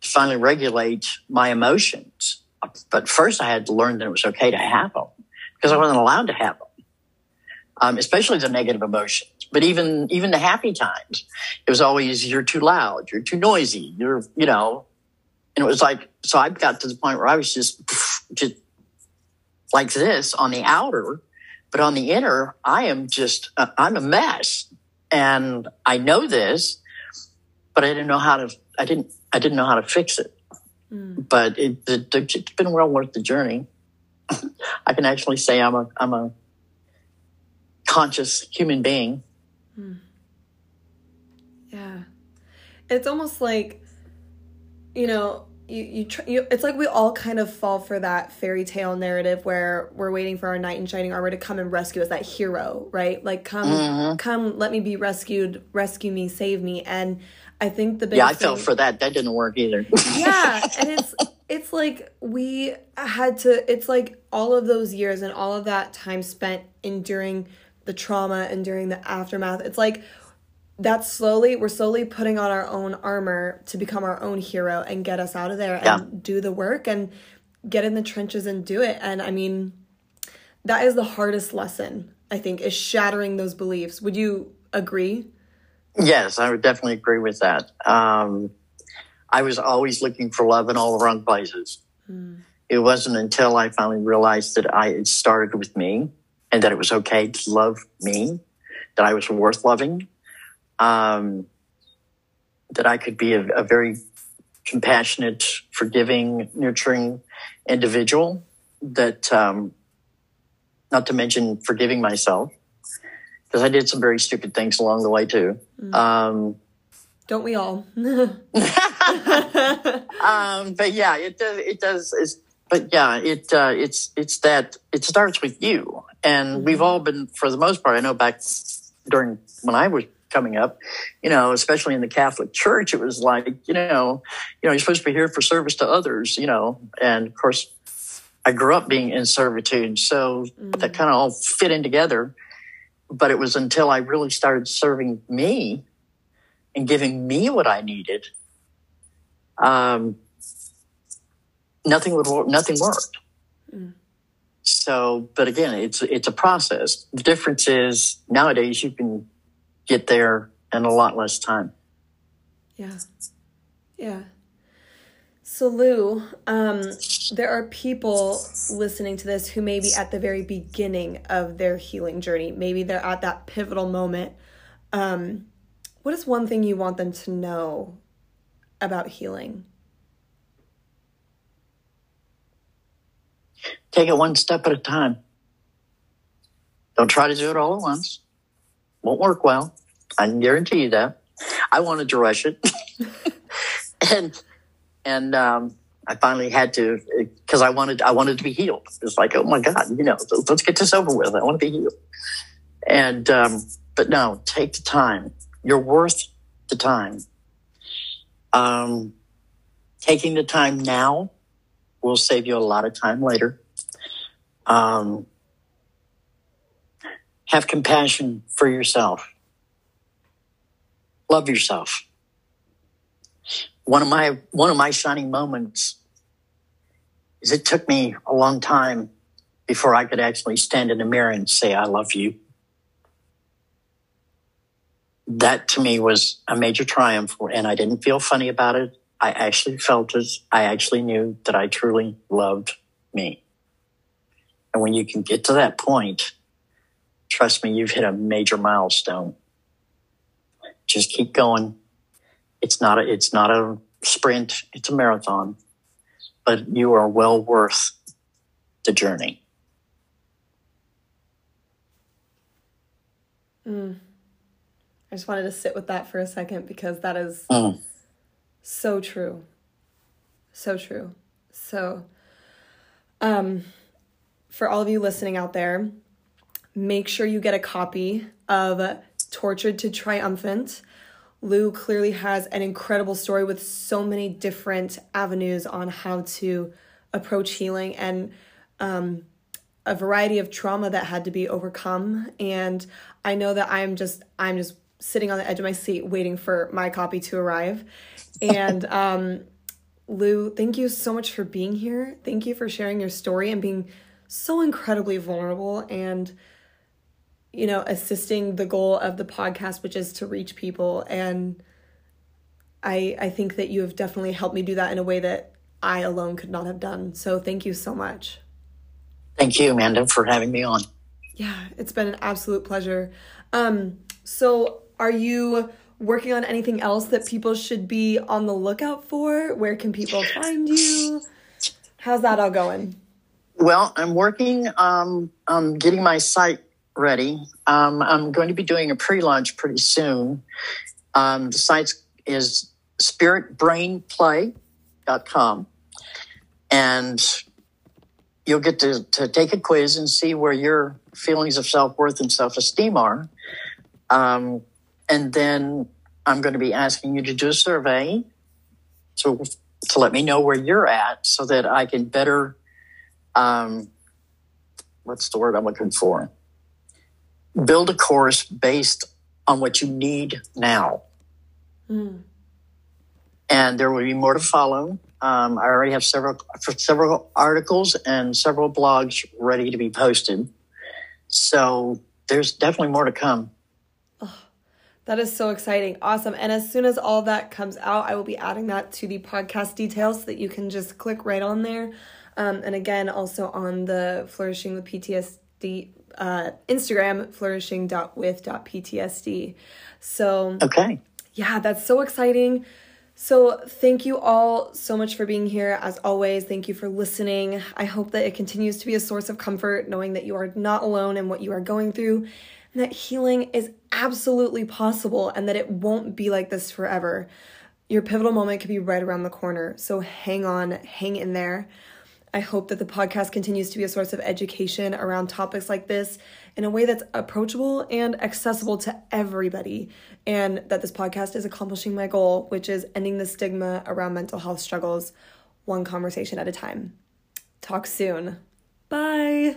to finally regulate my emotions. But first i had to learn that it was okay to have them because i wasn't allowed to have them um, especially the negative emotions. But even even the happy times, it was always you're too loud, you're too noisy, you're you know, and it was like so. I got to the point where I was just just like this on the outer, but on the inner, I am just uh, I'm a mess, and I know this, but I didn't know how to. I didn't I didn't know how to fix it. Mm. But it, it, it's been well worth the journey. I can actually say I'm a I'm a conscious human being. Hmm. Yeah. It's almost like, you know, you, you, tr- you, it's like we all kind of fall for that fairy tale narrative where we're waiting for our knight in shining armor to come and rescue us that hero right like come mm-hmm. come let me be rescued rescue me save me and i think the big yeah i fell for that that didn't work either yeah and it's it's like we had to it's like all of those years and all of that time spent enduring the trauma and during the aftermath. It's like that's slowly we're slowly putting on our own armor to become our own hero and get us out of there yeah. and do the work and get in the trenches and do it. And I mean, that is the hardest lesson, I think, is shattering those beliefs. Would you agree? Yes, I would definitely agree with that. Um, I was always looking for love in all the wrong places. Mm. It wasn't until I finally realized that I it started with me and that it was okay to love me, that I was worth loving, um, that I could be a, a, very compassionate, forgiving, nurturing individual. That, um, not to mention forgiving myself, because I did some very stupid things along the way too. Mm. Um, Don't we all? um, but yeah, it does. It does. It's, but yeah, it uh, it's it's that it starts with you, and mm-hmm. we've all been, for the most part, I know back during when I was coming up, you know, especially in the Catholic Church, it was like, you know, you know, you're supposed to be here for service to others, you know, and of course, I grew up being in servitude, so mm-hmm. that kind of all fit in together. But it was until I really started serving me and giving me what I needed, um, nothing would nothing worked. Mm. So, but again, it's it's a process. The difference is nowadays you can get there in a lot less time. Yeah. Yeah. So, Lou, um, there are people listening to this who may be at the very beginning of their healing journey. Maybe they're at that pivotal moment. Um, what is one thing you want them to know about healing? Take it one step at a time. Don't try to do it all at once. Won't work well. I can guarantee you that. I wanted to rush it. and and um, I finally had to because I wanted I wanted to be healed. It's like, oh my God, you know, let's get this over with. I want to be healed. And um, but no, take the time. You're worth the time. Um, taking the time now will save you a lot of time later. Um, have compassion for yourself. Love yourself. One of my one of my shining moments is it took me a long time before I could actually stand in the mirror and say I love you. That to me was a major triumph and I didn't feel funny about it. I actually felt it. I actually knew that I truly loved me. And when you can get to that point, trust me, you've hit a major milestone. Just keep going. It's not a, it's not a sprint. It's a marathon, but you are well worth the journey. Mm. I just wanted to sit with that for a second because that is mm. So true. So true. So, um, for all of you listening out there, make sure you get a copy of Tortured to Triumphant. Lou clearly has an incredible story with so many different avenues on how to approach healing and um, a variety of trauma that had to be overcome. And I know that I'm just I'm just sitting on the edge of my seat waiting for my copy to arrive. And um, Lou, thank you so much for being here. Thank you for sharing your story and being so incredibly vulnerable and you know assisting the goal of the podcast which is to reach people. And i i think that you have definitely helped me do that in a way that i alone could not have done. So thank you so much. Thank you amanda for having me on. Yeah it's been an absolute pleasure. Um so are you working on anything else that people should be on the lookout for where can people find you how's that all going well, I'm working um, on getting my site ready. Um, I'm going to be doing a pre-launch pretty soon. Um, the site is spiritbrainplay.com. And you'll get to, to take a quiz and see where your feelings of self-worth and self-esteem are. Um, and then I'm going to be asking you to do a survey to, to let me know where you're at so that I can better um, what's the word I'm looking for? Build a course based on what you need now. Mm. And there will be more to follow. Um, I already have several several articles and several blogs ready to be posted. So there's definitely more to come. That is so exciting. Awesome. And as soon as all that comes out, I will be adding that to the podcast details so that you can just click right on there. Um, and again, also on the Flourishing with PTSD uh, Instagram, flourishing.with.ptsd. So, okay. Yeah, that's so exciting. So, thank you all so much for being here. As always, thank you for listening. I hope that it continues to be a source of comfort knowing that you are not alone in what you are going through and that healing is absolutely possible and that it won't be like this forever. Your pivotal moment could be right around the corner. So, hang on, hang in there. I hope that the podcast continues to be a source of education around topics like this in a way that's approachable and accessible to everybody, and that this podcast is accomplishing my goal, which is ending the stigma around mental health struggles one conversation at a time. Talk soon. Bye.